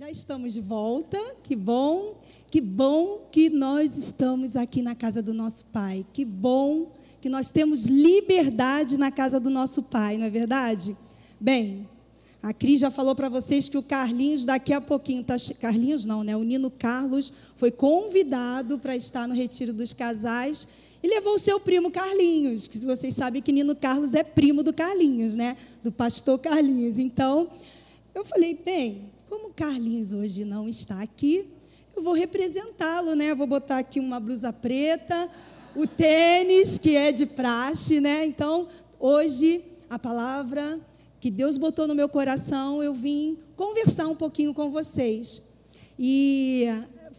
Já estamos de volta. Que bom, que bom que nós estamos aqui na casa do nosso Pai. Que bom que nós temos liberdade na casa do nosso Pai, não é verdade? Bem, a Cris já falou para vocês que o Carlinhos daqui a pouquinho tá Carlinhos não, né? O Nino Carlos foi convidado para estar no retiro dos casais e levou o seu primo Carlinhos, que vocês sabem que Nino Carlos é primo do Carlinhos, né? Do pastor Carlinhos. Então, eu falei, bem, como o Carlinhos hoje não está aqui, eu vou representá-lo, né? vou botar aqui uma blusa preta, o tênis, que é de praxe, né? Então, hoje, a palavra que Deus botou no meu coração, eu vim conversar um pouquinho com vocês. E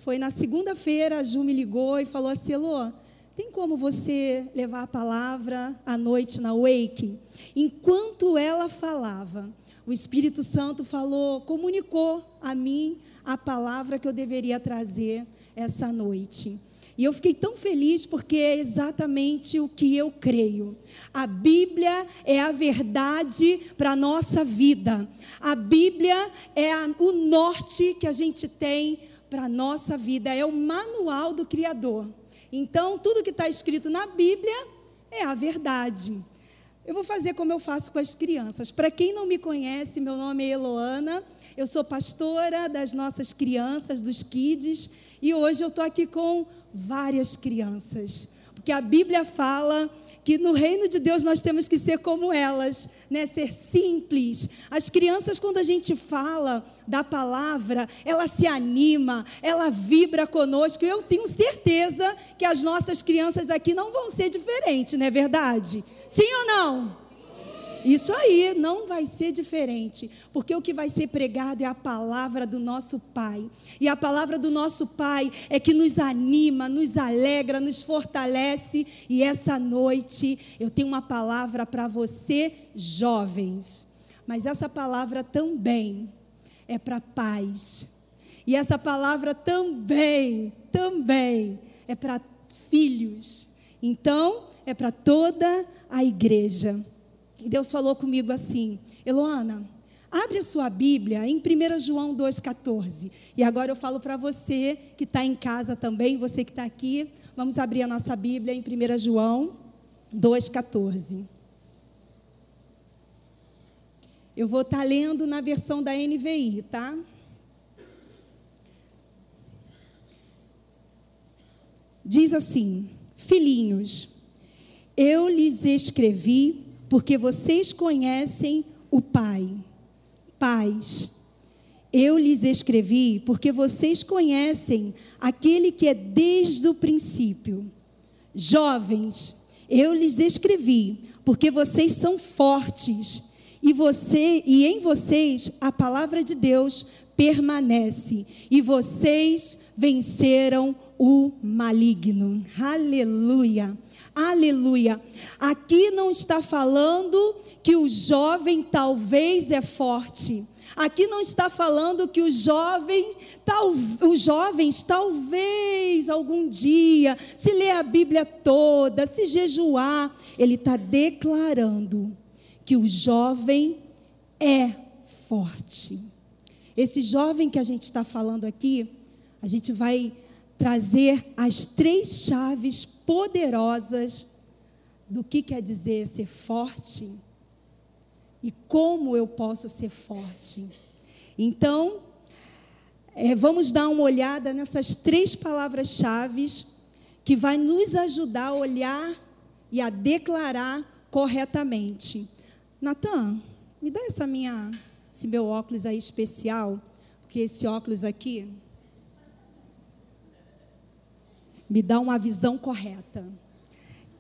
foi na segunda-feira, a Ju me ligou e falou assim, Elô, tem como você levar a palavra à noite na Wake? Enquanto ela falava, o Espírito Santo falou, comunicou a mim a palavra que eu deveria trazer essa noite. E eu fiquei tão feliz porque é exatamente o que eu creio. A Bíblia é a verdade para a nossa vida. A Bíblia é a, o norte que a gente tem para a nossa vida. É o manual do Criador. Então, tudo que está escrito na Bíblia é a verdade. Eu vou fazer como eu faço com as crianças. Para quem não me conhece, meu nome é Eloana, eu sou pastora das nossas crianças, dos kids, e hoje eu estou aqui com várias crianças, porque a Bíblia fala que no reino de Deus nós temos que ser como elas, né? Ser simples. As crianças quando a gente fala da palavra, ela se anima, ela vibra conosco. Eu tenho certeza que as nossas crianças aqui não vão ser diferentes, não é verdade? Sim ou não? Isso aí não vai ser diferente, porque o que vai ser pregado é a palavra do nosso Pai. E a palavra do nosso Pai é que nos anima, nos alegra, nos fortalece. E essa noite eu tenho uma palavra para você, jovens. Mas essa palavra também é para paz. E essa palavra também, também é para filhos. Então, é para toda a igreja. E Deus falou comigo assim: Eloana, abre a sua Bíblia em 1 João 2,14. E agora eu falo para você que está em casa também, você que está aqui, vamos abrir a nossa Bíblia em 1 João 2,14. Eu vou estar tá lendo na versão da NVI, tá? Diz assim: Filhinhos, eu lhes escrevi porque vocês conhecem o Pai. Pais, eu lhes escrevi porque vocês conhecem aquele que é desde o princípio. Jovens, eu lhes escrevi porque vocês são fortes e você e em vocês a palavra de Deus permanece e vocês venceram o maligno. Aleluia. Aleluia. Aqui não está falando que o jovem talvez é forte. Aqui não está falando que os jovens, tal, os jovens talvez algum dia, se ler a Bíblia toda, se jejuar, ele está declarando que o jovem é forte. Esse jovem que a gente está falando aqui, a gente vai trazer as três chaves poderosas do que quer dizer ser forte e como eu posso ser forte. Então, é, vamos dar uma olhada nessas três palavras-chave que vai nos ajudar a olhar e a declarar corretamente. Natan, me dá essa minha, esse meu óculos aí especial, porque esse óculos aqui me dá uma visão correta.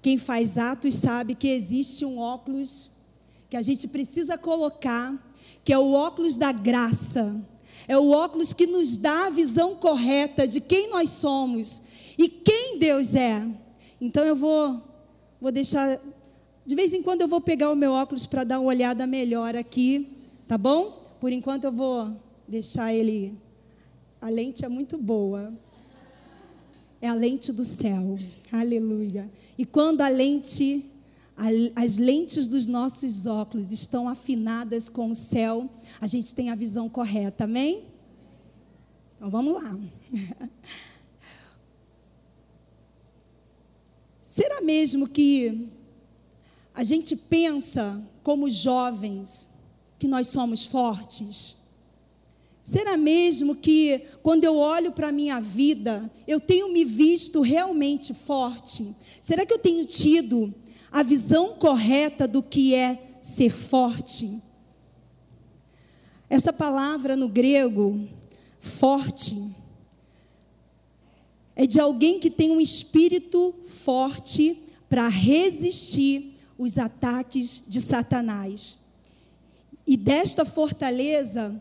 Quem faz atos sabe que existe um óculos que a gente precisa colocar, que é o óculos da graça. É o óculos que nos dá a visão correta de quem nós somos e quem Deus é. Então eu vou vou deixar de vez em quando eu vou pegar o meu óculos para dar uma olhada melhor aqui, tá bom? Por enquanto eu vou deixar ele a lente é muito boa é a lente do céu. Aleluia. E quando a lente, as lentes dos nossos óculos estão afinadas com o céu, a gente tem a visão correta. Amém? Então vamos lá. Será mesmo que a gente pensa como jovens que nós somos fortes? Será mesmo que quando eu olho para a minha vida, eu tenho me visto realmente forte? Será que eu tenho tido a visão correta do que é ser forte? Essa palavra no grego, forte, é de alguém que tem um espírito forte para resistir os ataques de Satanás. E desta fortaleza,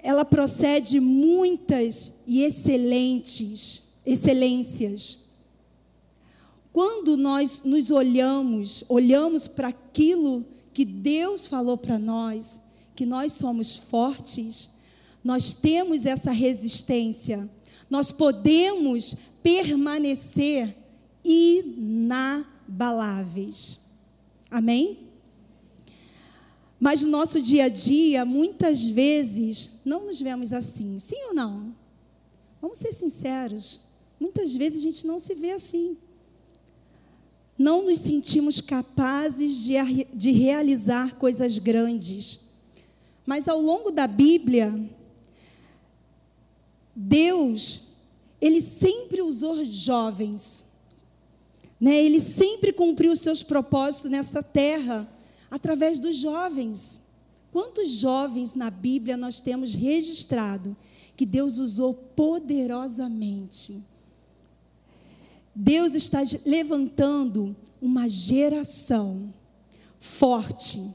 ela procede muitas e excelentes excelências. Quando nós nos olhamos, olhamos para aquilo que Deus falou para nós, que nós somos fortes, nós temos essa resistência, nós podemos permanecer inabaláveis. Amém? Mas no nosso dia a dia, muitas vezes, não nos vemos assim. Sim ou não? Vamos ser sinceros. Muitas vezes a gente não se vê assim. Não nos sentimos capazes de, de realizar coisas grandes. Mas ao longo da Bíblia, Deus, Ele sempre usou jovens. Né? Ele sempre cumpriu os seus propósitos nessa terra através dos jovens. Quantos jovens na Bíblia nós temos registrado que Deus usou poderosamente? Deus está levantando uma geração forte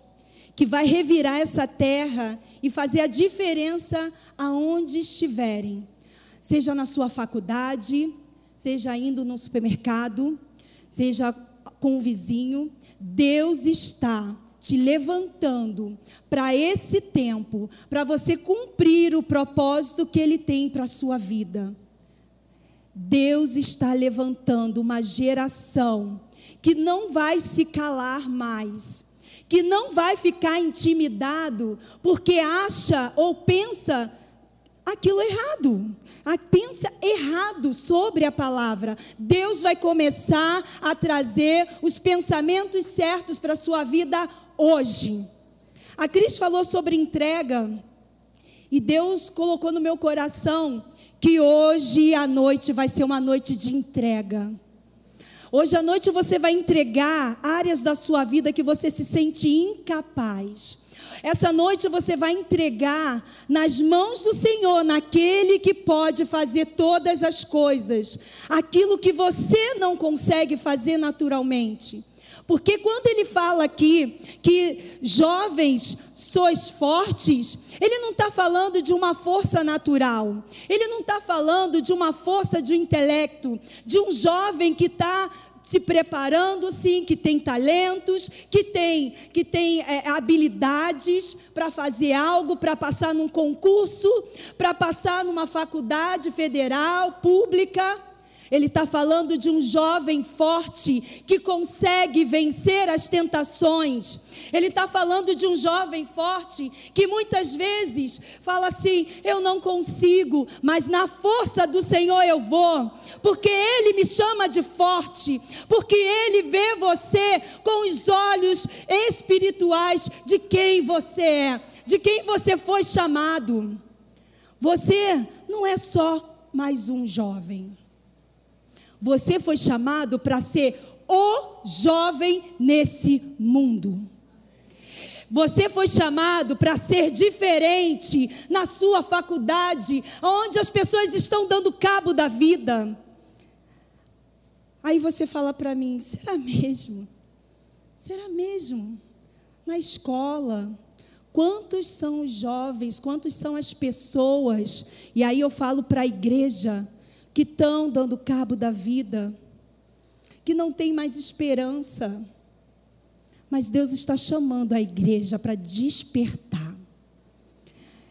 que vai revirar essa terra e fazer a diferença aonde estiverem, seja na sua faculdade, seja indo no supermercado, seja com o vizinho, Deus está te levantando para esse tempo, para você cumprir o propósito que Ele tem para a sua vida. Deus está levantando uma geração que não vai se calar mais, que não vai ficar intimidado porque acha ou pensa aquilo errado, pensa errado sobre a palavra. Deus vai começar a trazer os pensamentos certos para a sua vida hoje. A Cris falou sobre entrega. E Deus colocou no meu coração que hoje à noite vai ser uma noite de entrega. Hoje à noite você vai entregar áreas da sua vida que você se sente incapaz. Essa noite você vai entregar nas mãos do Senhor, naquele que pode fazer todas as coisas, aquilo que você não consegue fazer naturalmente. Porque quando ele fala aqui que jovens sois fortes, ele não está falando de uma força natural, ele não está falando de uma força de um intelecto, de um jovem que está se preparando, sim, que tem talentos, que tem, que tem é, habilidades para fazer algo, para passar num concurso, para passar numa faculdade federal, pública. Ele está falando de um jovem forte que consegue vencer as tentações. Ele está falando de um jovem forte que muitas vezes fala assim: eu não consigo, mas na força do Senhor eu vou, porque Ele me chama de forte, porque Ele vê você com os olhos espirituais de quem você é, de quem você foi chamado. Você não é só mais um jovem. Você foi chamado para ser o jovem nesse mundo. Você foi chamado para ser diferente na sua faculdade, onde as pessoas estão dando cabo da vida. Aí você fala para mim: será mesmo? Será mesmo? Na escola, quantos são os jovens, quantos são as pessoas? E aí eu falo para a igreja: que estão dando cabo da vida, que não tem mais esperança. Mas Deus está chamando a igreja para despertar.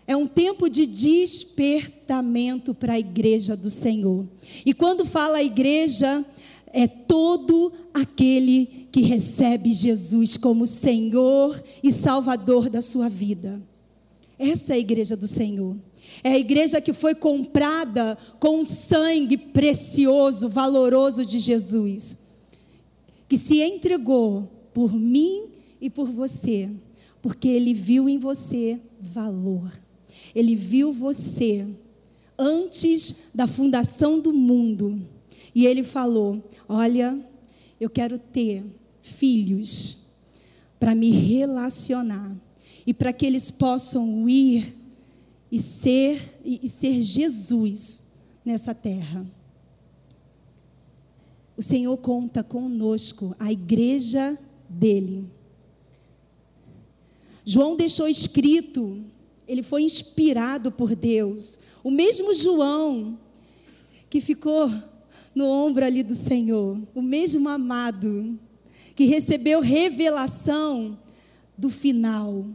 É um tempo de despertamento para a igreja do Senhor. E quando fala a igreja, é todo aquele que recebe Jesus como Senhor e Salvador da sua vida. Essa é a igreja do Senhor. É a igreja que foi comprada com o sangue precioso, valoroso de Jesus, que se entregou por mim e por você, porque ele viu em você valor. Ele viu você antes da fundação do mundo. E ele falou: Olha, eu quero ter filhos para me relacionar e para que eles possam ir e ser e, e ser Jesus nessa terra. O Senhor conta conosco, a igreja dele. João deixou escrito, ele foi inspirado por Deus. O mesmo João que ficou no ombro ali do Senhor, o mesmo amado que recebeu revelação do final.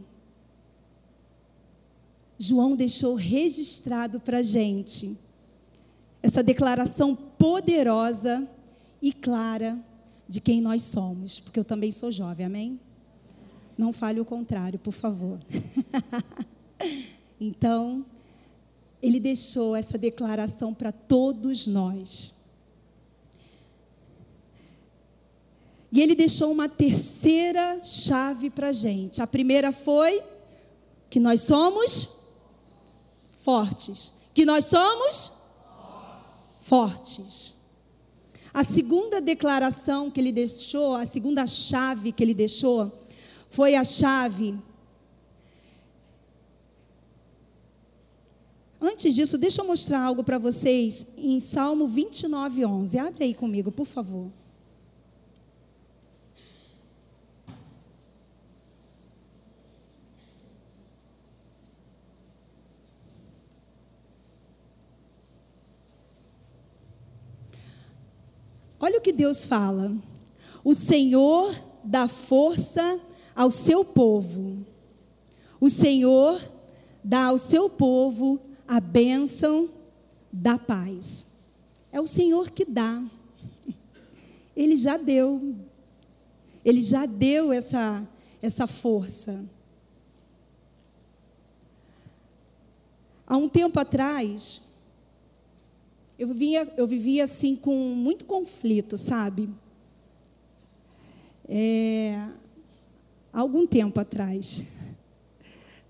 João deixou registrado para a gente essa declaração poderosa e clara de quem nós somos, porque eu também sou jovem, amém? Não fale o contrário, por favor. então, ele deixou essa declaração para todos nós. E ele deixou uma terceira chave para a gente. A primeira foi que nós somos fortes. Que nós somos fortes. A segunda declaração que ele deixou, a segunda chave que ele deixou, foi a chave. Antes disso, deixa eu mostrar algo para vocês em Salmo 29, 11. Abre aí comigo, por favor. Olha o que Deus fala. O Senhor dá força ao seu povo. O Senhor dá ao seu povo a bênção da paz. É o Senhor que dá. Ele já deu. Ele já deu essa, essa força. Há um tempo atrás, eu vivia, eu vivia assim com muito conflito, sabe? É, há algum tempo atrás.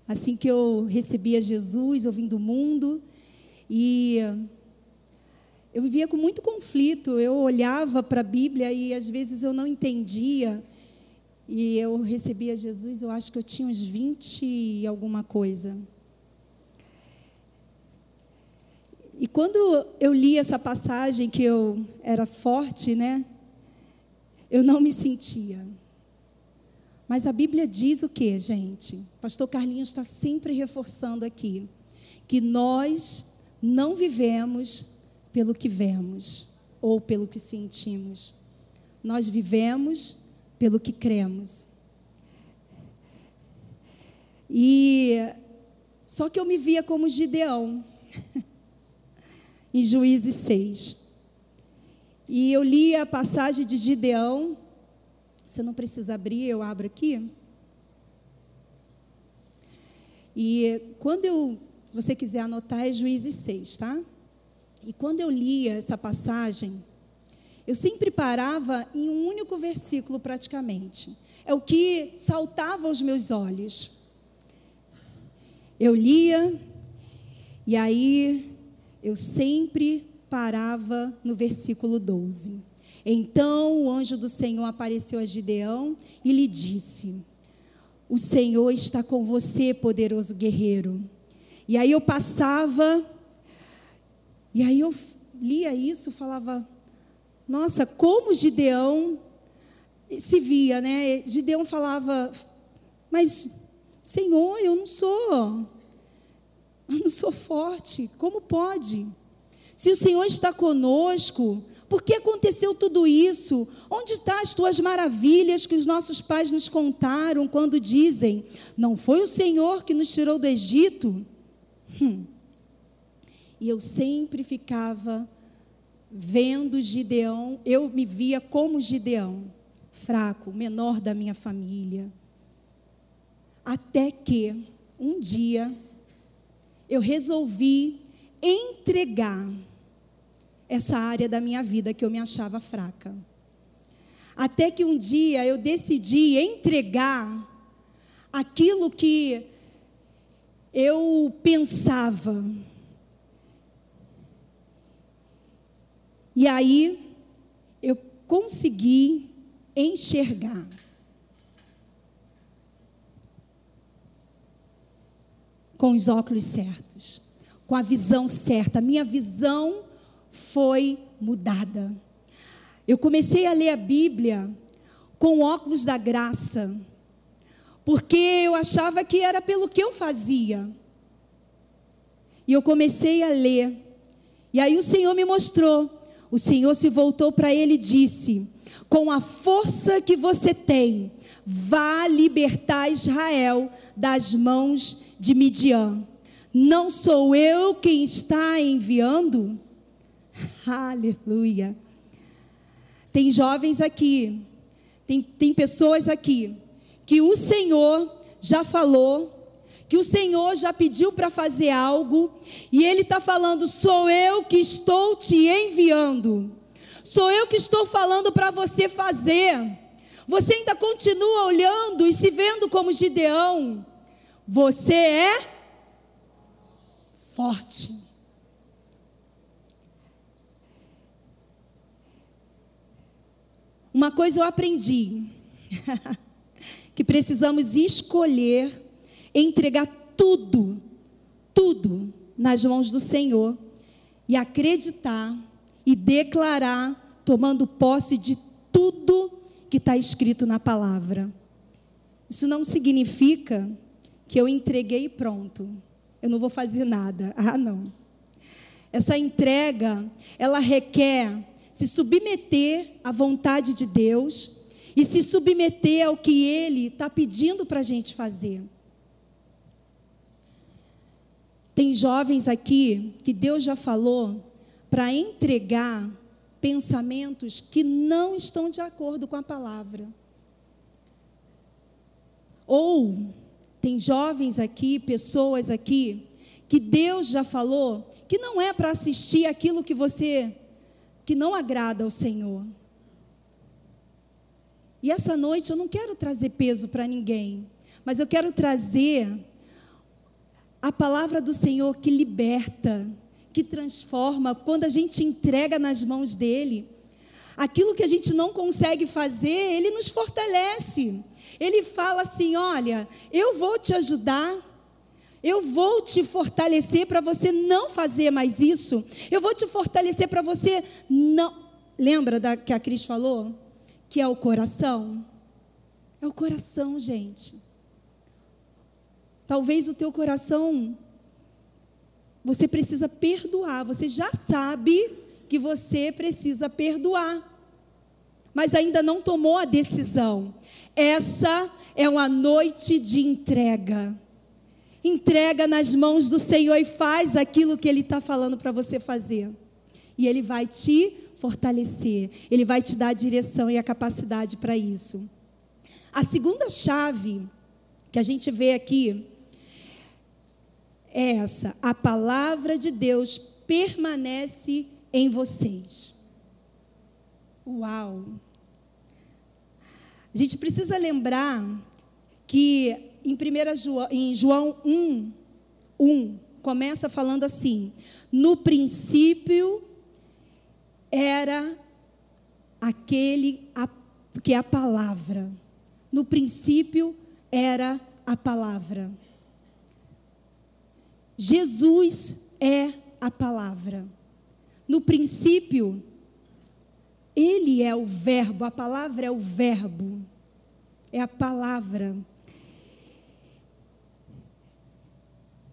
Assim que eu recebia Jesus, eu vim do mundo e eu vivia com muito conflito. Eu olhava para a Bíblia e às vezes eu não entendia. E eu recebia Jesus, eu acho que eu tinha uns 20 e alguma coisa. E quando eu li essa passagem que eu era forte, né? Eu não me sentia. Mas a Bíblia diz o que, gente? Pastor Carlinhos está sempre reforçando aqui que nós não vivemos pelo que vemos ou pelo que sentimos. Nós vivemos pelo que cremos. E só que eu me via como Gideão. em Juízes 6. E eu li a passagem de Gideão. Você não precisa abrir, eu abro aqui. E quando eu, se você quiser anotar, é Juízes 6, tá? E quando eu lia essa passagem, eu sempre parava em um único versículo praticamente. É o que saltava aos meus olhos. Eu lia, e aí eu sempre parava no versículo 12. Então o anjo do Senhor apareceu a Gideão e lhe disse: O Senhor está com você, poderoso guerreiro. E aí eu passava, e aí eu lia isso, falava: Nossa, como Gideão se via, né? Gideão falava: Mas, Senhor, eu não sou eu não sou forte. Como pode? Se o Senhor está conosco, por que aconteceu tudo isso? Onde estão as tuas maravilhas que os nossos pais nos contaram quando dizem: Não foi o Senhor que nos tirou do Egito? Hum. E eu sempre ficava vendo Gideão, eu me via como Gideão, fraco, menor da minha família. Até que um dia eu resolvi entregar essa área da minha vida que eu me achava fraca. Até que um dia eu decidi entregar aquilo que eu pensava. E aí eu consegui enxergar. Com os óculos certos, com a visão certa. Minha visão foi mudada. Eu comecei a ler a Bíblia com óculos da graça, porque eu achava que era pelo que eu fazia. E eu comecei a ler. E aí o Senhor me mostrou. O Senhor se voltou para ele e disse: Com a força que você tem, vá libertar Israel das mãos de Midian. Não sou eu quem está enviando? Aleluia. Tem jovens aqui, tem, tem pessoas aqui, que o Senhor já falou, que o Senhor já pediu para fazer algo, e Ele está falando: sou eu que estou te enviando, sou eu que estou falando para você fazer. Você ainda continua olhando e se vendo como Gideão. Você é forte. Uma coisa eu aprendi: que precisamos escolher entregar tudo, tudo nas mãos do Senhor e acreditar e declarar, tomando posse de tudo que está escrito na palavra. Isso não significa que eu entreguei e pronto. Eu não vou fazer nada. Ah, não. Essa entrega, ela requer se submeter à vontade de Deus e se submeter ao que Ele está pedindo para a gente fazer. Tem jovens aqui que Deus já falou para entregar pensamentos que não estão de acordo com a palavra. Ou tem jovens aqui, pessoas aqui, que Deus já falou que não é para assistir aquilo que você que não agrada ao Senhor. E essa noite eu não quero trazer peso para ninguém, mas eu quero trazer a palavra do Senhor que liberta, que transforma, quando a gente entrega nas mãos dele. Aquilo que a gente não consegue fazer, ele nos fortalece. Ele fala assim: Olha, eu vou te ajudar, eu vou te fortalecer para você não fazer mais isso. Eu vou te fortalecer para você não. Lembra da que a Cris falou? Que é o coração? É o coração, gente. Talvez o teu coração você precisa perdoar. Você já sabe que você precisa perdoar. Mas ainda não tomou a decisão. Essa é uma noite de entrega entrega nas mãos do Senhor e faz aquilo que Ele está falando para você fazer. E Ele vai te fortalecer, Ele vai te dar a direção e a capacidade para isso. A segunda chave que a gente vê aqui é essa: a palavra de Deus permanece em vocês. Uau! A gente precisa lembrar que em, 1 João, em João 1, 1, começa falando assim: No princípio era aquele que é a palavra. No princípio era a palavra. Jesus é a palavra. No princípio, ele é o verbo, a palavra é o verbo. É a palavra.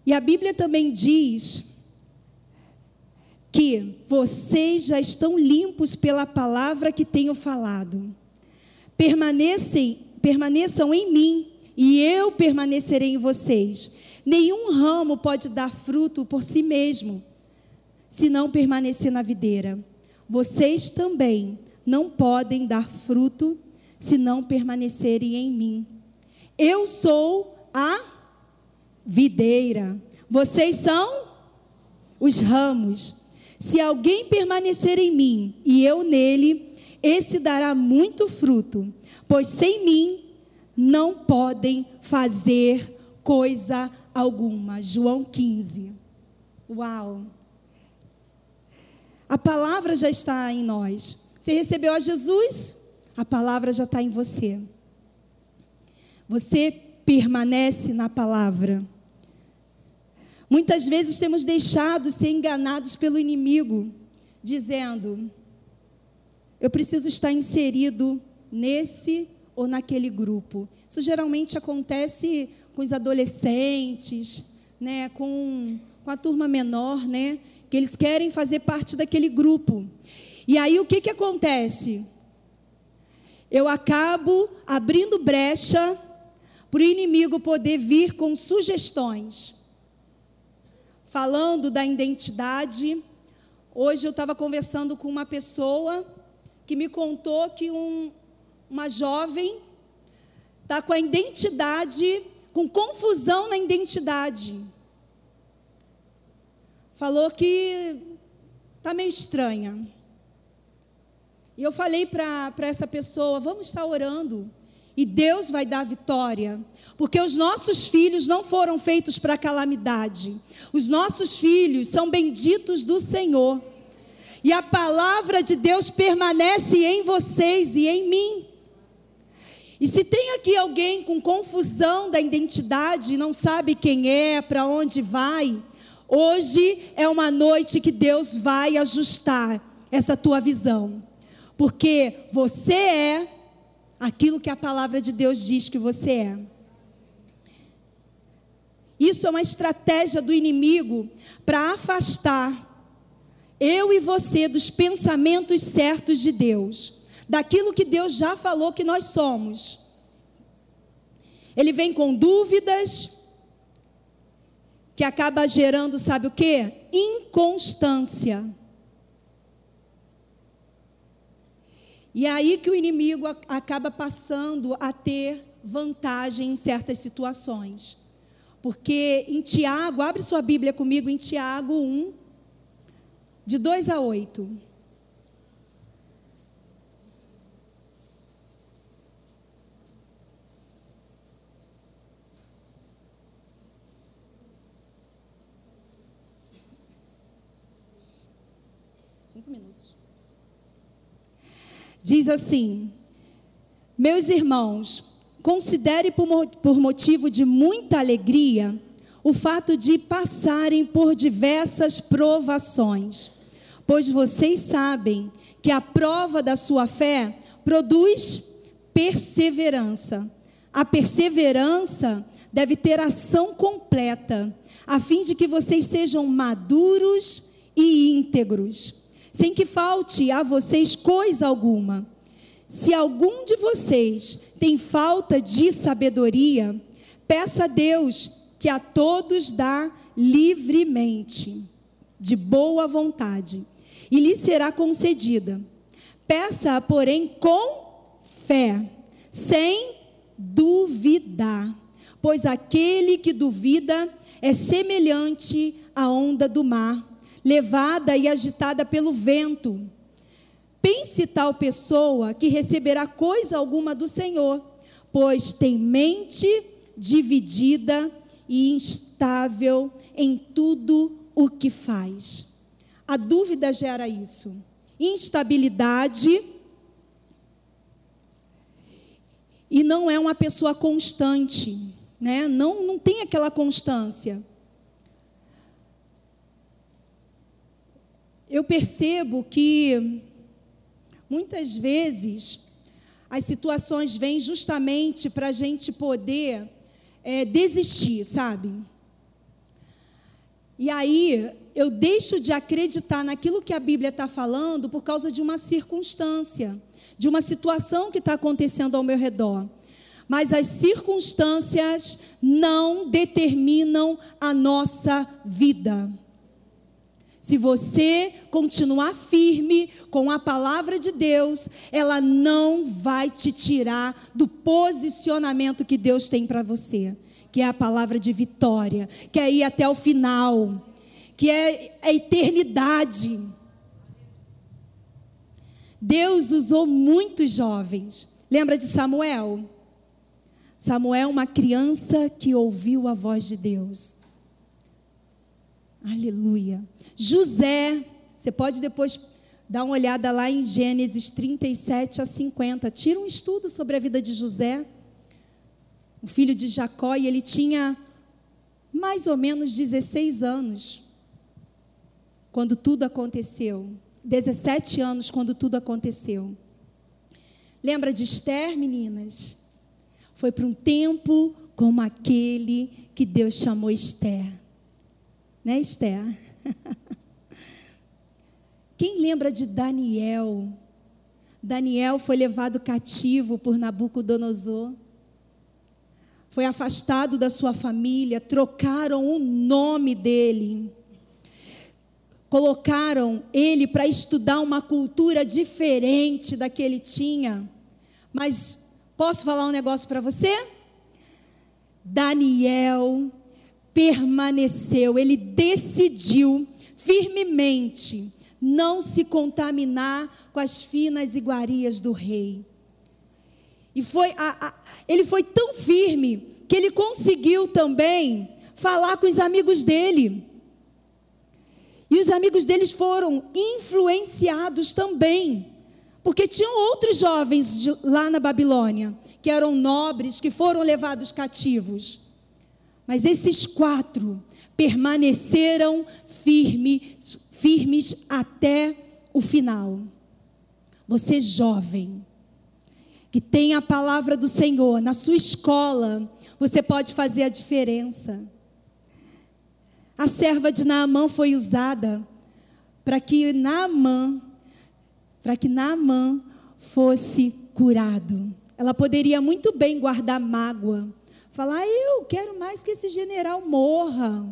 E a Bíblia também diz que vocês já estão limpos pela palavra que tenho falado. Permanecem, permaneçam em mim e eu permanecerei em vocês. Nenhum ramo pode dar fruto por si mesmo, se não permanecer na videira. Vocês também não podem dar fruto se não permanecerem em mim. Eu sou a videira, Vocês são os ramos. Se alguém permanecer em mim e eu nele, esse dará muito fruto, pois sem mim não podem fazer coisa alguma. João 15. Uau! A palavra já está em nós. Você recebeu a Jesus? A palavra já está em você. Você permanece na palavra. Muitas vezes temos deixado ser enganados pelo inimigo, dizendo: eu preciso estar inserido nesse ou naquele grupo. Isso geralmente acontece com os adolescentes, né, com, com a turma menor, né, eles querem fazer parte daquele grupo. E aí o que, que acontece? Eu acabo abrindo brecha para o inimigo poder vir com sugestões falando da identidade. Hoje eu estava conversando com uma pessoa que me contou que um, uma jovem está com a identidade, com confusão na identidade. Falou que está meio estranha. E eu falei para essa pessoa: vamos estar orando. E Deus vai dar vitória. Porque os nossos filhos não foram feitos para calamidade. Os nossos filhos são benditos do Senhor. E a palavra de Deus permanece em vocês e em mim. E se tem aqui alguém com confusão da identidade, não sabe quem é, para onde vai, hoje é uma noite que Deus vai ajustar essa tua visão. Porque você é aquilo que a palavra de Deus diz que você é. Isso é uma estratégia do inimigo para afastar eu e você dos pensamentos certos de Deus, daquilo que Deus já falou que nós somos. Ele vem com dúvidas, que acaba gerando, sabe o que? Inconstância. E é aí que o inimigo acaba passando a ter vantagem em certas situações. Porque em Tiago, abre sua Bíblia comigo em Tiago 1, de 2 a 8. Cinco minutos. Diz assim: Meus irmãos, considere por, motivo de muita alegria o fato de passarem por diversas provações, pois vocês sabem que a prova da sua fé produz perseverança. A perseverança deve ter ação completa, a fim de que vocês sejam maduros e íntegros sem que falte a vocês coisa alguma. Se algum de vocês tem falta de sabedoria, peça a Deus que a todos dá livremente, de boa vontade, e lhe será concedida. Peça, porém, com fé, sem duvidar, pois aquele que duvida é semelhante à onda do mar levada e agitada pelo vento. Pense tal pessoa que receberá coisa alguma do Senhor, pois tem mente dividida e instável em tudo o que faz. A dúvida gera isso. Instabilidade. E não é uma pessoa constante, né? Não, não tem aquela constância. Eu percebo que muitas vezes as situações vêm justamente para a gente poder é, desistir, sabe? E aí eu deixo de acreditar naquilo que a Bíblia está falando por causa de uma circunstância, de uma situação que está acontecendo ao meu redor. Mas as circunstâncias não determinam a nossa vida. Se você continuar firme com a palavra de Deus, ela não vai te tirar do posicionamento que Deus tem para você, que é a palavra de vitória, que é ir até o final, que é a eternidade. Deus usou muitos jovens. Lembra de Samuel? Samuel, uma criança que ouviu a voz de Deus. Aleluia. José, você pode depois dar uma olhada lá em Gênesis 37 a 50. Tira um estudo sobre a vida de José, o filho de Jacó, e ele tinha mais ou menos 16 anos quando tudo aconteceu. 17 anos quando tudo aconteceu. Lembra de Esther, meninas? Foi para um tempo como aquele que Deus chamou Esther. Né, Esther? Quem lembra de Daniel? Daniel foi levado cativo por Nabucodonosor. Foi afastado da sua família, trocaram o nome dele. Colocaram ele para estudar uma cultura diferente da que ele tinha. Mas posso falar um negócio para você? Daniel permaneceu, ele decidiu firmemente não se contaminar com as finas iguarias do rei. E foi a, a, ele foi tão firme que ele conseguiu também falar com os amigos dele. E os amigos deles foram influenciados também, porque tinham outros jovens lá na Babilônia, que eram nobres, que foram levados cativos. Mas esses quatro permaneceram firmes, firmes até o final. Você jovem, que tem a palavra do Senhor na sua escola, você pode fazer a diferença. A serva de Naamã foi usada para que Naamã, para que Naamã fosse curado. Ela poderia muito bem guardar mágoa, falar: "Eu quero mais que esse general morra".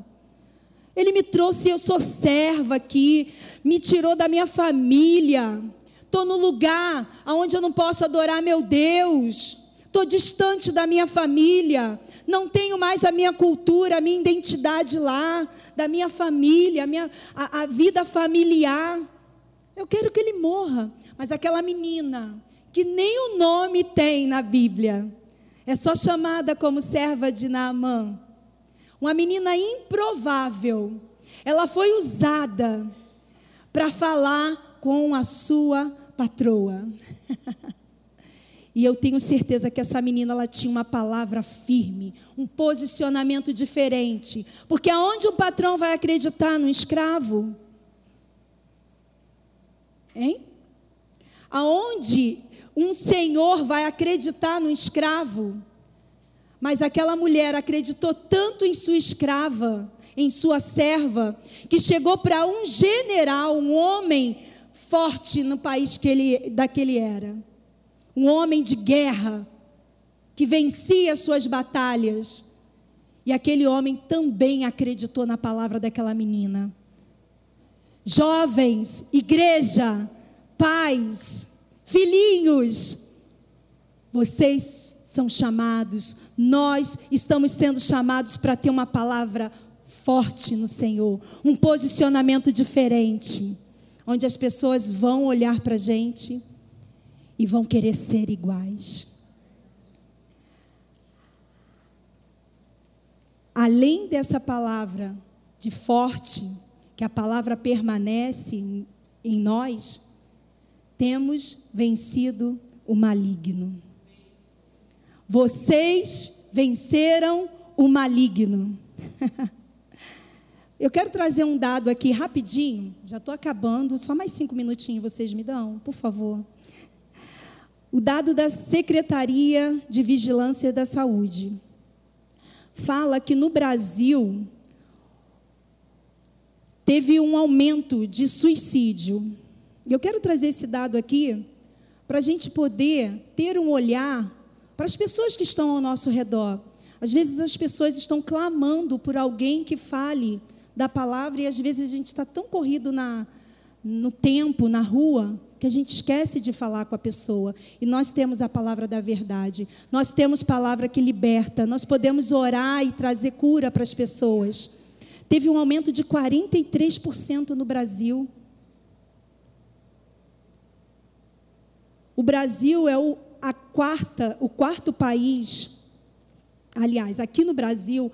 Ele me trouxe, eu sou serva aqui, me tirou da minha família. Estou no lugar onde eu não posso adorar meu Deus. Estou distante da minha família. Não tenho mais a minha cultura, a minha identidade lá, da minha família, a, minha, a, a vida familiar. Eu quero que ele morra. Mas aquela menina, que nem o nome tem na Bíblia, é só chamada como serva de Naamã uma menina improvável, ela foi usada para falar com a sua patroa. e eu tenho certeza que essa menina ela tinha uma palavra firme, um posicionamento diferente, porque aonde um patrão vai acreditar no escravo? Hein? Aonde um senhor vai acreditar no escravo? Mas aquela mulher acreditou tanto em sua escrava, em sua serva, que chegou para um general, um homem forte no país que ele, daquele era. Um homem de guerra, que vencia suas batalhas. E aquele homem também acreditou na palavra daquela menina. Jovens, igreja, pais, filhinhos, vocês são chamados, nós estamos sendo chamados para ter uma palavra forte no Senhor, um posicionamento diferente, onde as pessoas vão olhar para a gente e vão querer ser iguais. Além dessa palavra de forte, que a palavra permanece em, nós, temos vencido o maligno. Vocês venceram o maligno. Eu quero trazer um dado aqui rapidinho, já estou acabando, só mais cinco minutinhos vocês me dão, por favor. O dado da Secretaria de Vigilância da Saúde fala que no Brasil teve um aumento de suicídio. Eu quero trazer esse dado aqui para a gente poder ter um olhar para as pessoas que estão ao nosso redor. Às vezes as pessoas estão clamando por alguém que fale da palavra e às vezes a gente está tão corrido na, no tempo, na rua, que a gente esquece de falar com a pessoa. E nós temos a palavra da verdade. Nós temos palavra que liberta. Nós podemos orar e trazer cura para as pessoas. Teve um aumento de 43% no Brasil. O Brasil é o, quarta, o quarto país, aliás, aqui no Brasil,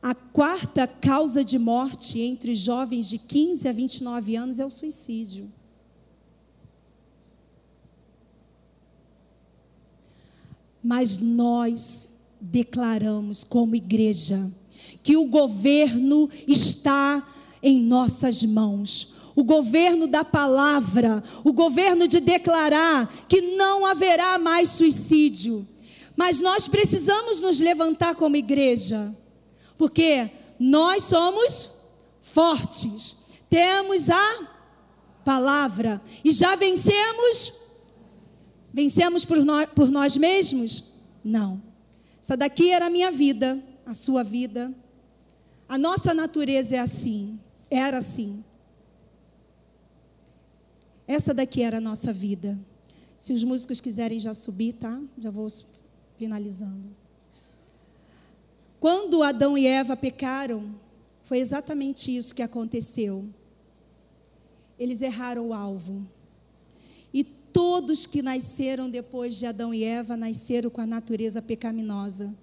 a quarta causa de morte entre jovens de 15 a 29 anos é o suicídio. Mas nós declaramos como igreja que o governo está em nossas mãos. O governo da palavra, o governo de declarar que não haverá mais suicídio. Mas nós precisamos nos levantar como igreja, porque nós somos fortes, temos a palavra e já vencemos. Vencemos por nós, por nós mesmos? Não. Essa daqui era a minha vida, a sua vida, a nossa natureza é assim, era assim. Essa daqui era a nossa vida. Se os músicos quiserem já subir, tá? Já vou finalizando. Quando Adão e Eva pecaram, foi exatamente isso que aconteceu. Eles erraram o alvo. E todos que nasceram depois de Adão e Eva nasceram com a natureza pecaminosa.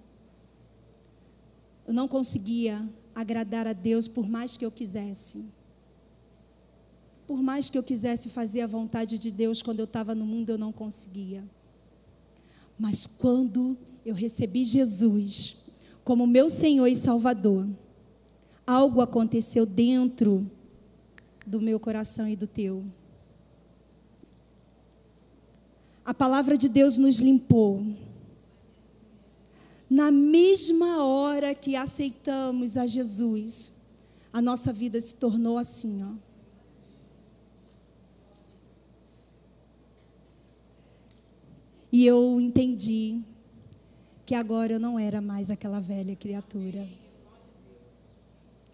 Eu não conseguia agradar a Deus por mais que eu quisesse. Por mais que eu quisesse fazer a vontade de Deus quando eu estava no mundo, eu não conseguia. Mas quando eu recebi Jesus como meu Senhor e Salvador, algo aconteceu dentro do meu coração e do teu. A palavra de Deus nos limpou na mesma hora que aceitamos a Jesus, a nossa vida se tornou assim, ó. E eu entendi que agora eu não era mais aquela velha criatura.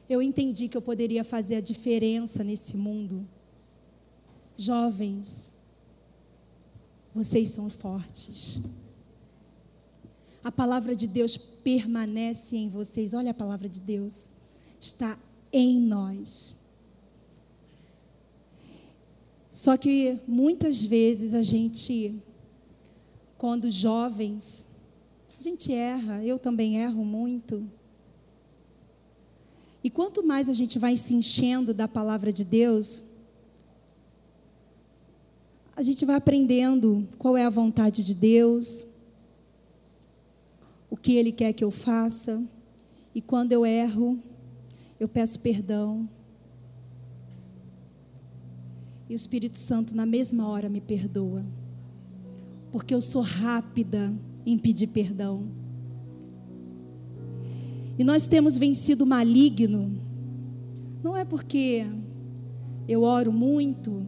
Eu entendi que eu poderia fazer a diferença nesse mundo. Jovens, vocês são fortes. A palavra de Deus permanece em vocês. Olha a palavra de Deus. Está em nós. Só que muitas vezes a gente, quando jovens, a gente erra, eu também erro muito. E quanto mais a gente vai se enchendo da palavra de Deus, a gente vai aprendendo qual é a vontade de Deus, o que Ele quer que eu faça. E quando eu erro, eu peço perdão. E o Espírito Santo, na mesma hora, me perdoa. Porque eu sou rápida em pedir perdão. E nós temos vencido o maligno, não é porque eu oro muito,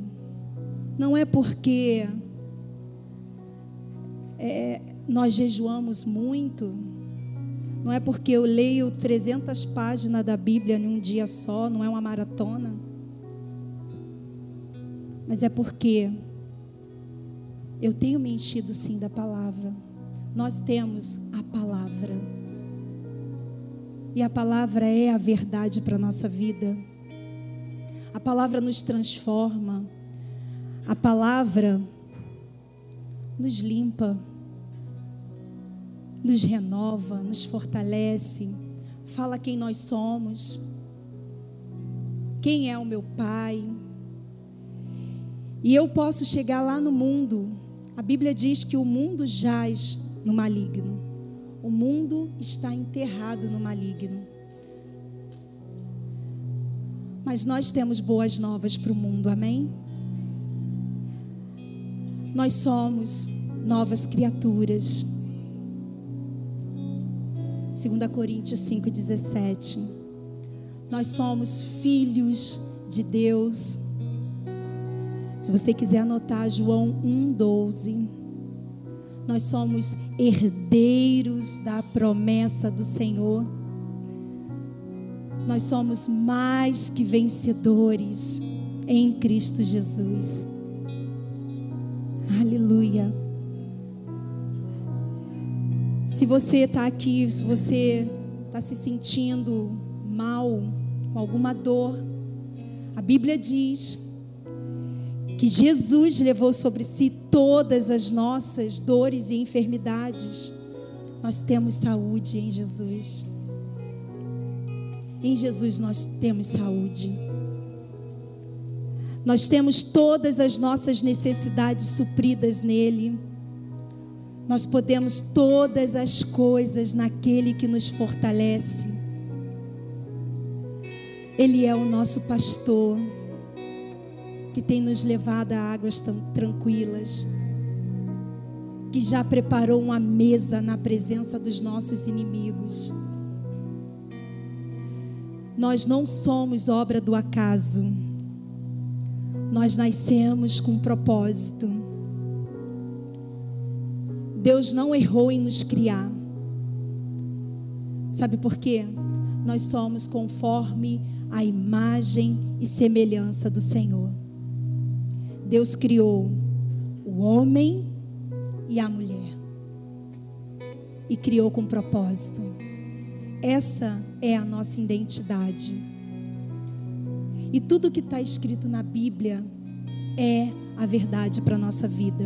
não é porque é, nós jejuamos muito. Não é porque eu leio 300 páginas da Bíblia em um dia só, não é uma maratona. Mas é porque eu tenho me enchido sim da palavra. Nós temos a palavra. E a palavra é a verdade para a nossa vida. A palavra nos transforma. A palavra nos limpa nos renova, nos fortalece, fala quem nós somos, quem é o meu Pai. E eu posso chegar lá no mundo. A Bíblia diz que o mundo jaz no maligno. O mundo está enterrado no maligno. Mas nós temos boas novas para o mundo, amém? Nós somos novas criaturas. 2 Coríntios 5,17. Nós somos filhos de Deus. Se você quiser anotar, João 1,12. Nós somos herdeiros da promessa do Senhor. Nós somos mais que vencedores em Cristo Jesus. Aleluia. Se você está aqui, se você está se sentindo mal, com alguma dor, a Bíblia diz que Jesus levou sobre si todas as nossas dores e enfermidades. Nós temos saúde em Jesus. Em Jesus nós temos saúde. Nós temos todas as nossas necessidades supridas nele. Nós podemos todas as coisas naquele que nos fortalece. Ele é o nosso pastor que tem nos levado a águas tão tranquilas, que já preparou uma mesa na presença dos nossos inimigos. Nós não somos obra do acaso. Nós nascemos com um propósito. Deus não errou em nos criar. Sabe por quê? Nós somos conforme a imagem e semelhança do Senhor. Deus criou o homem e a mulher. E criou com propósito. Essa é a nossa identidade. E tudo que está escrito na Bíblia é a verdade para a nossa vida.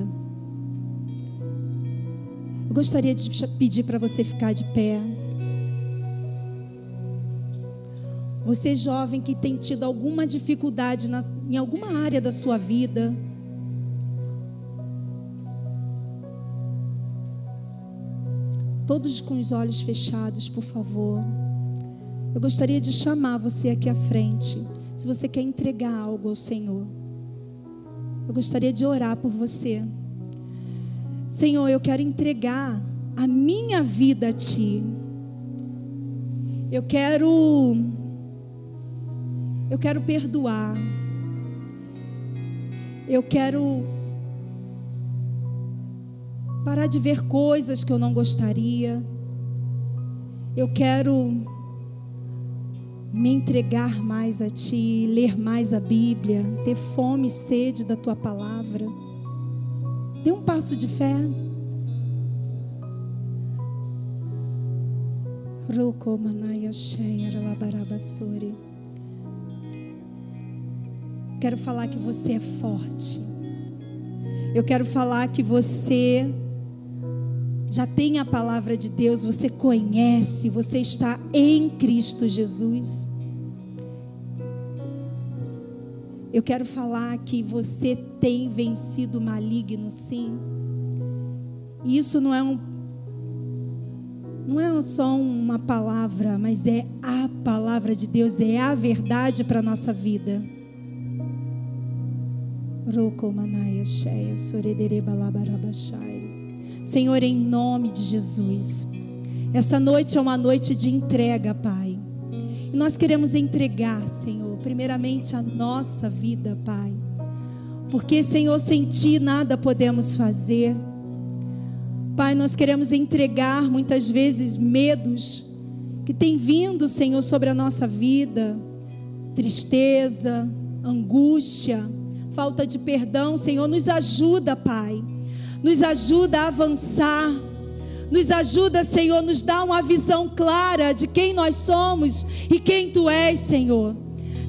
Eu gostaria de pedir para você ficar de pé. Você jovem que tem tido alguma dificuldade na, em alguma área da sua vida. Todos com os olhos fechados, por favor. Eu gostaria de chamar você aqui à frente. Se você quer entregar algo ao Senhor. Eu gostaria de orar por você. Senhor, eu quero entregar a minha vida a Ti. Eu quero eu quero perdoar. Eu quero parar de ver coisas que eu não gostaria. Eu quero me entregar mais a Ti, ler mais a Bíblia, ter fome e sede da Tua palavra. Dê um passo de fé. Rokomanaya Sheya Labarabasuri. Quero falar que você é forte. Eu quero falar que você já tem a palavra de Deus, você conhece, você está em Cristo Jesus. Eu quero falar que você tem vencido o maligno, sim. E isso não é um não é só uma palavra, mas é a palavra de Deus, é a verdade para a nossa vida. Senhor, em nome de Jesus, essa noite é uma noite de entrega, Pai. E nós queremos entregar, Senhor, primeiramente a nossa vida, Pai. Porque, Senhor, sem Ti nada podemos fazer. Pai, nós queremos entregar muitas vezes medos que têm vindo, Senhor, sobre a nossa vida, tristeza, angústia falta de perdão, Senhor, nos ajuda, Pai. Nos ajuda a avançar. Nos ajuda, Senhor, nos dá uma visão clara de quem nós somos e quem tu és, Senhor.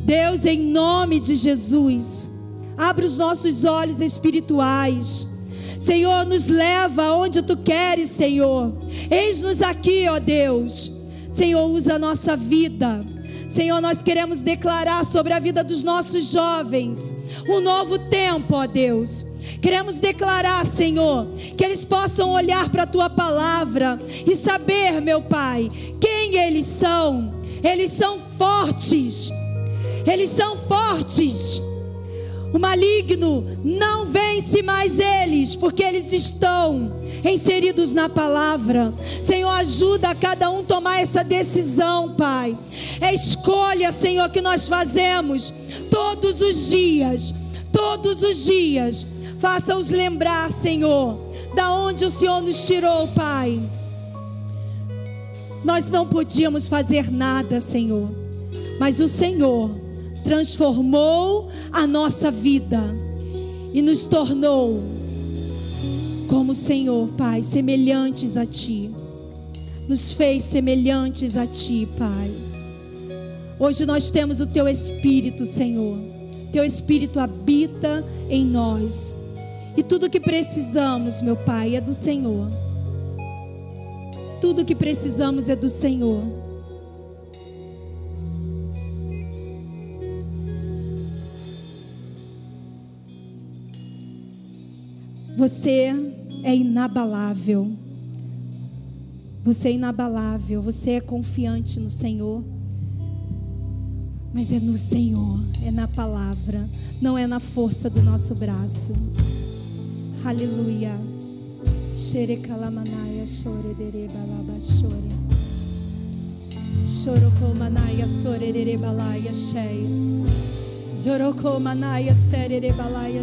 Deus, em nome de Jesus, abre os nossos olhos espirituais. Senhor, nos leva aonde tu queres, Senhor. Eis-nos aqui, ó Deus. Senhor, usa a nossa vida Senhor, nós queremos declarar sobre a vida dos nossos jovens um novo tempo, ó Deus. Queremos declarar, Senhor, que eles possam olhar para a tua palavra e saber, meu Pai, quem eles são. Eles são fortes. Eles são fortes. O maligno não vence mais eles, porque eles estão inseridos na palavra. Senhor, ajuda a cada um tomar essa decisão, Pai. É escolha, Senhor, que nós fazemos todos os dias. Todos os dias. Faça-os lembrar, Senhor, da onde o Senhor nos tirou, Pai. Nós não podíamos fazer nada, Senhor, mas o Senhor transformou a nossa vida e nos tornou como o Senhor, Pai, semelhantes a Ti. Nos fez semelhantes a Ti, Pai. Hoje nós temos o Teu Espírito, Senhor. Teu Espírito habita em nós. E tudo que precisamos, meu Pai, é do Senhor. Tudo que precisamos é do Senhor. Você é inabalável. Você é inabalável, você é confiante no Senhor. Mas é no Senhor, é na palavra, não é na força do nosso braço. Aleluia. Xere kalamanaya chore dere balaba sore dere balaya dere balaya.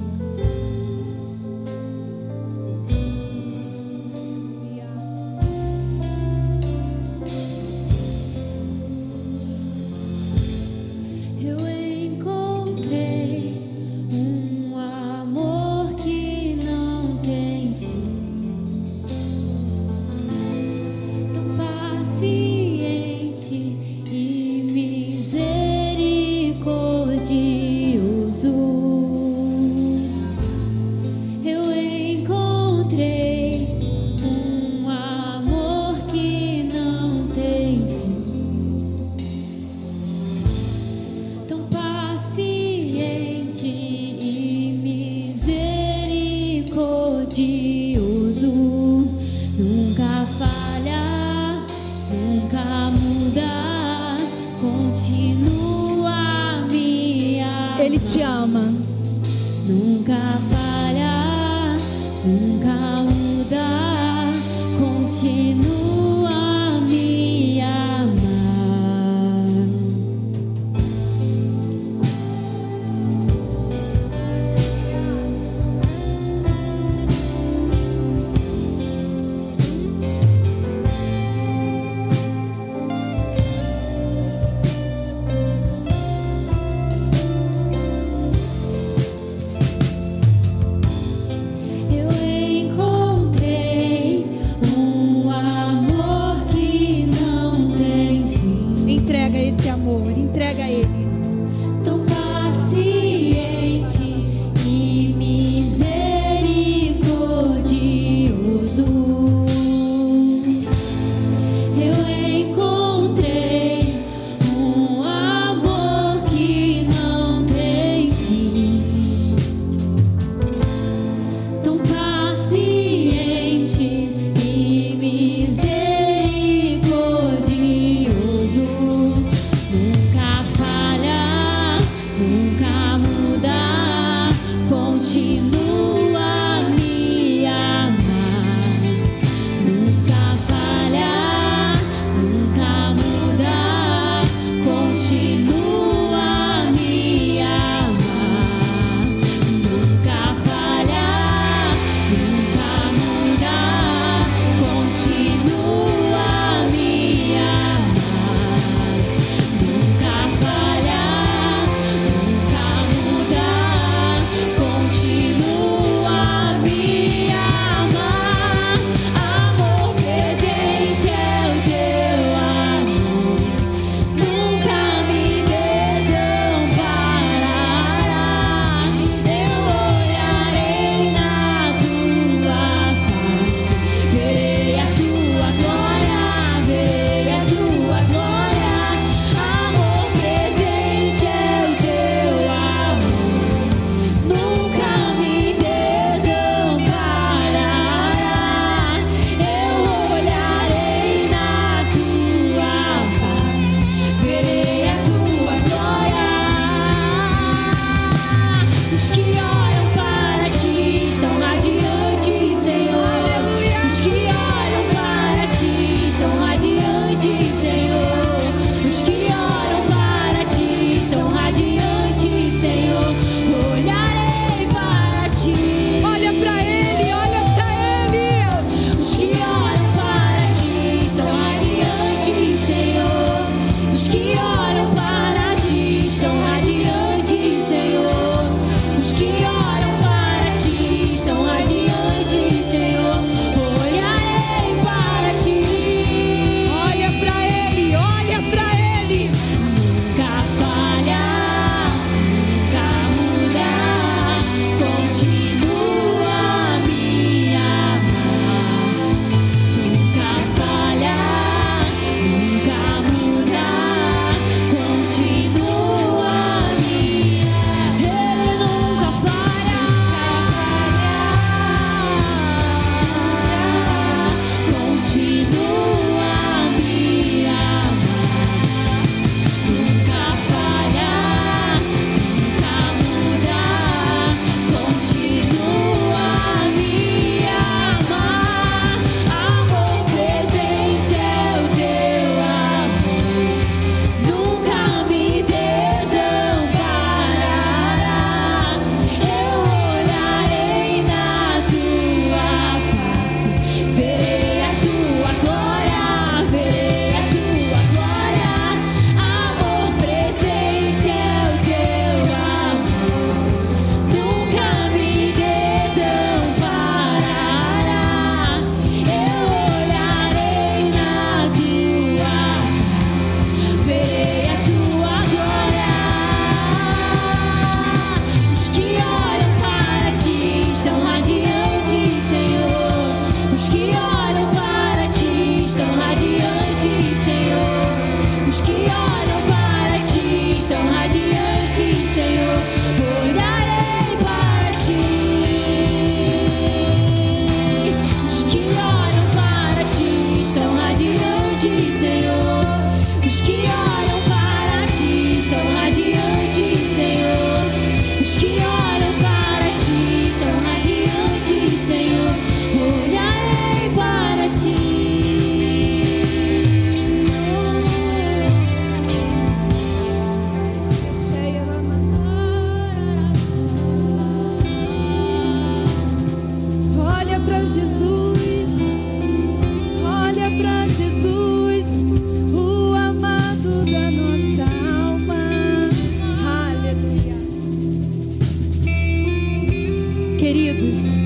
Queridos,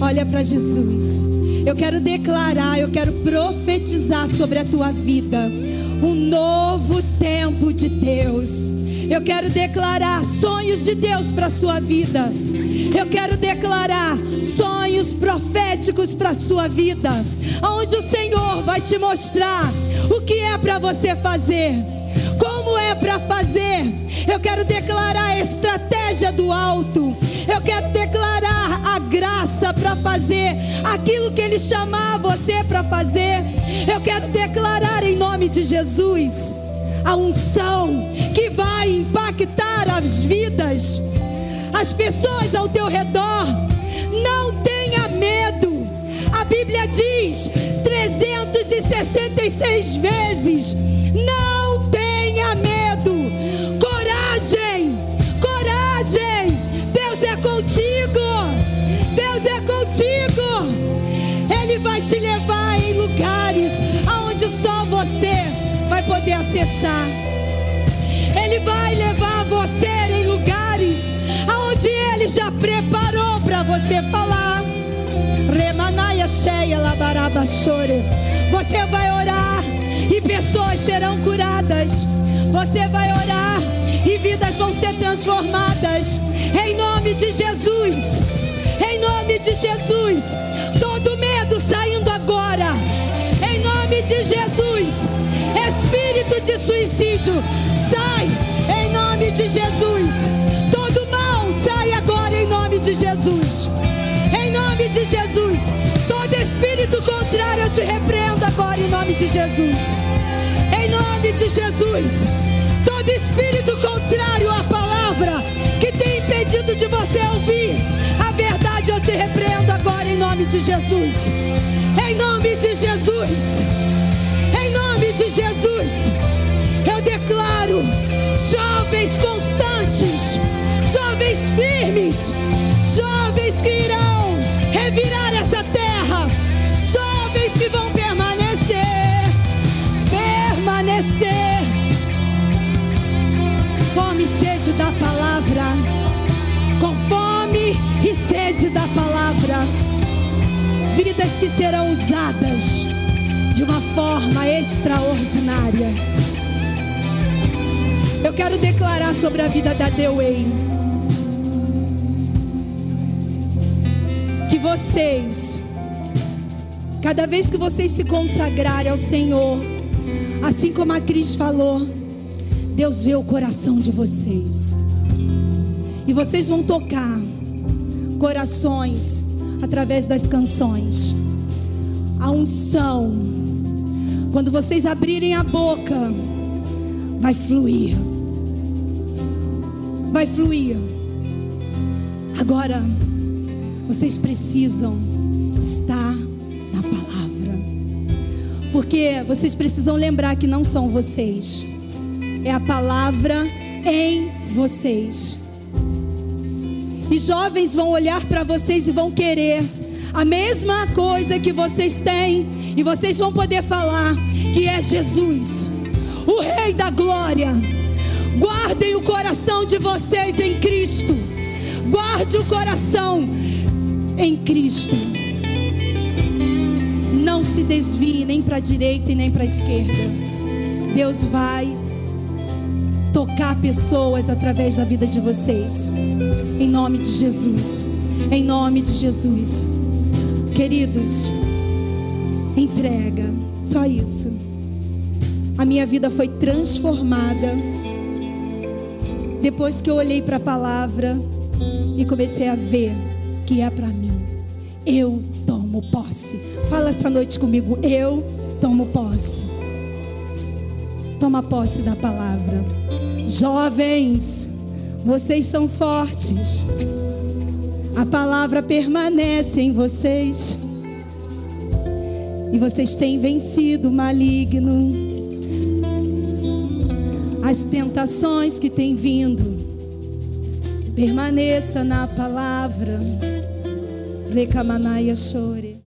olha para Jesus. Eu quero declarar, eu quero profetizar sobre a tua vida um novo tempo de Deus. Eu quero declarar sonhos de Deus para a sua vida. Eu quero declarar sonhos proféticos para a sua vida, onde o Senhor vai te mostrar o que é para você fazer, como é para fazer. Eu quero declarar a estratégia do alto. Eu quero declarar a graça para fazer aquilo que Ele chamar você para fazer. Eu quero declarar em nome de Jesus a unção que vai impactar as vidas, as pessoas ao teu redor. Não tenha medo. A Bíblia diz 366 vezes: não poder acessar. Ele vai levar você em lugares aonde ele já preparou para você falar. Remanaia cheia, labaraba chore. Você vai orar e pessoas serão curadas. Você vai orar e vidas vão ser transformadas. Em nome de Jesus. Em nome de Jesus. Todo medo saindo agora. Em nome de Jesus. Espírito de suicídio, sai em nome de Jesus. Todo mal sai agora em nome de Jesus. Em nome de Jesus. Todo espírito contrário eu te repreendo agora em nome de Jesus. Em nome de Jesus. Todo espírito contrário à palavra que tem impedido de você ouvir a verdade eu te repreendo agora em nome de Jesus. Em nome de Jesus. De Jesus, eu declaro jovens constantes, jovens firmes, jovens que irão revirar essa terra, jovens que vão permanecer, permanecer. Fome e sede da palavra, com fome e sede da palavra, vidas que serão usadas de uma forma extraordinária. Eu quero declarar sobre a vida da Dewey que vocês, cada vez que vocês se consagrarem ao Senhor, assim como a Cris falou, Deus vê o coração de vocês. E vocês vão tocar corações através das canções. A unção quando vocês abrirem a boca, vai fluir. Vai fluir. Agora, vocês precisam estar na palavra. Porque vocês precisam lembrar que não são vocês. É a palavra em vocês. E jovens vão olhar para vocês e vão querer a mesma coisa que vocês têm e vocês vão poder falar que é Jesus, o Rei da Glória. Guardem o coração de vocês em Cristo. Guarde o coração em Cristo. Não se desvie nem para a direita e nem para a esquerda. Deus vai tocar pessoas através da vida de vocês. Em nome de Jesus. Em nome de Jesus. Queridos, entrega, só isso. A minha vida foi transformada depois que eu olhei para a palavra e comecei a ver que é para mim. Eu tomo posse. Fala essa noite comigo. Eu tomo posse. Toma posse da palavra. Jovens, vocês são fortes. A palavra permanece em vocês. E vocês têm vencido o maligno. As tentações que têm vindo. Permaneça na palavra. Lecamanaya chore.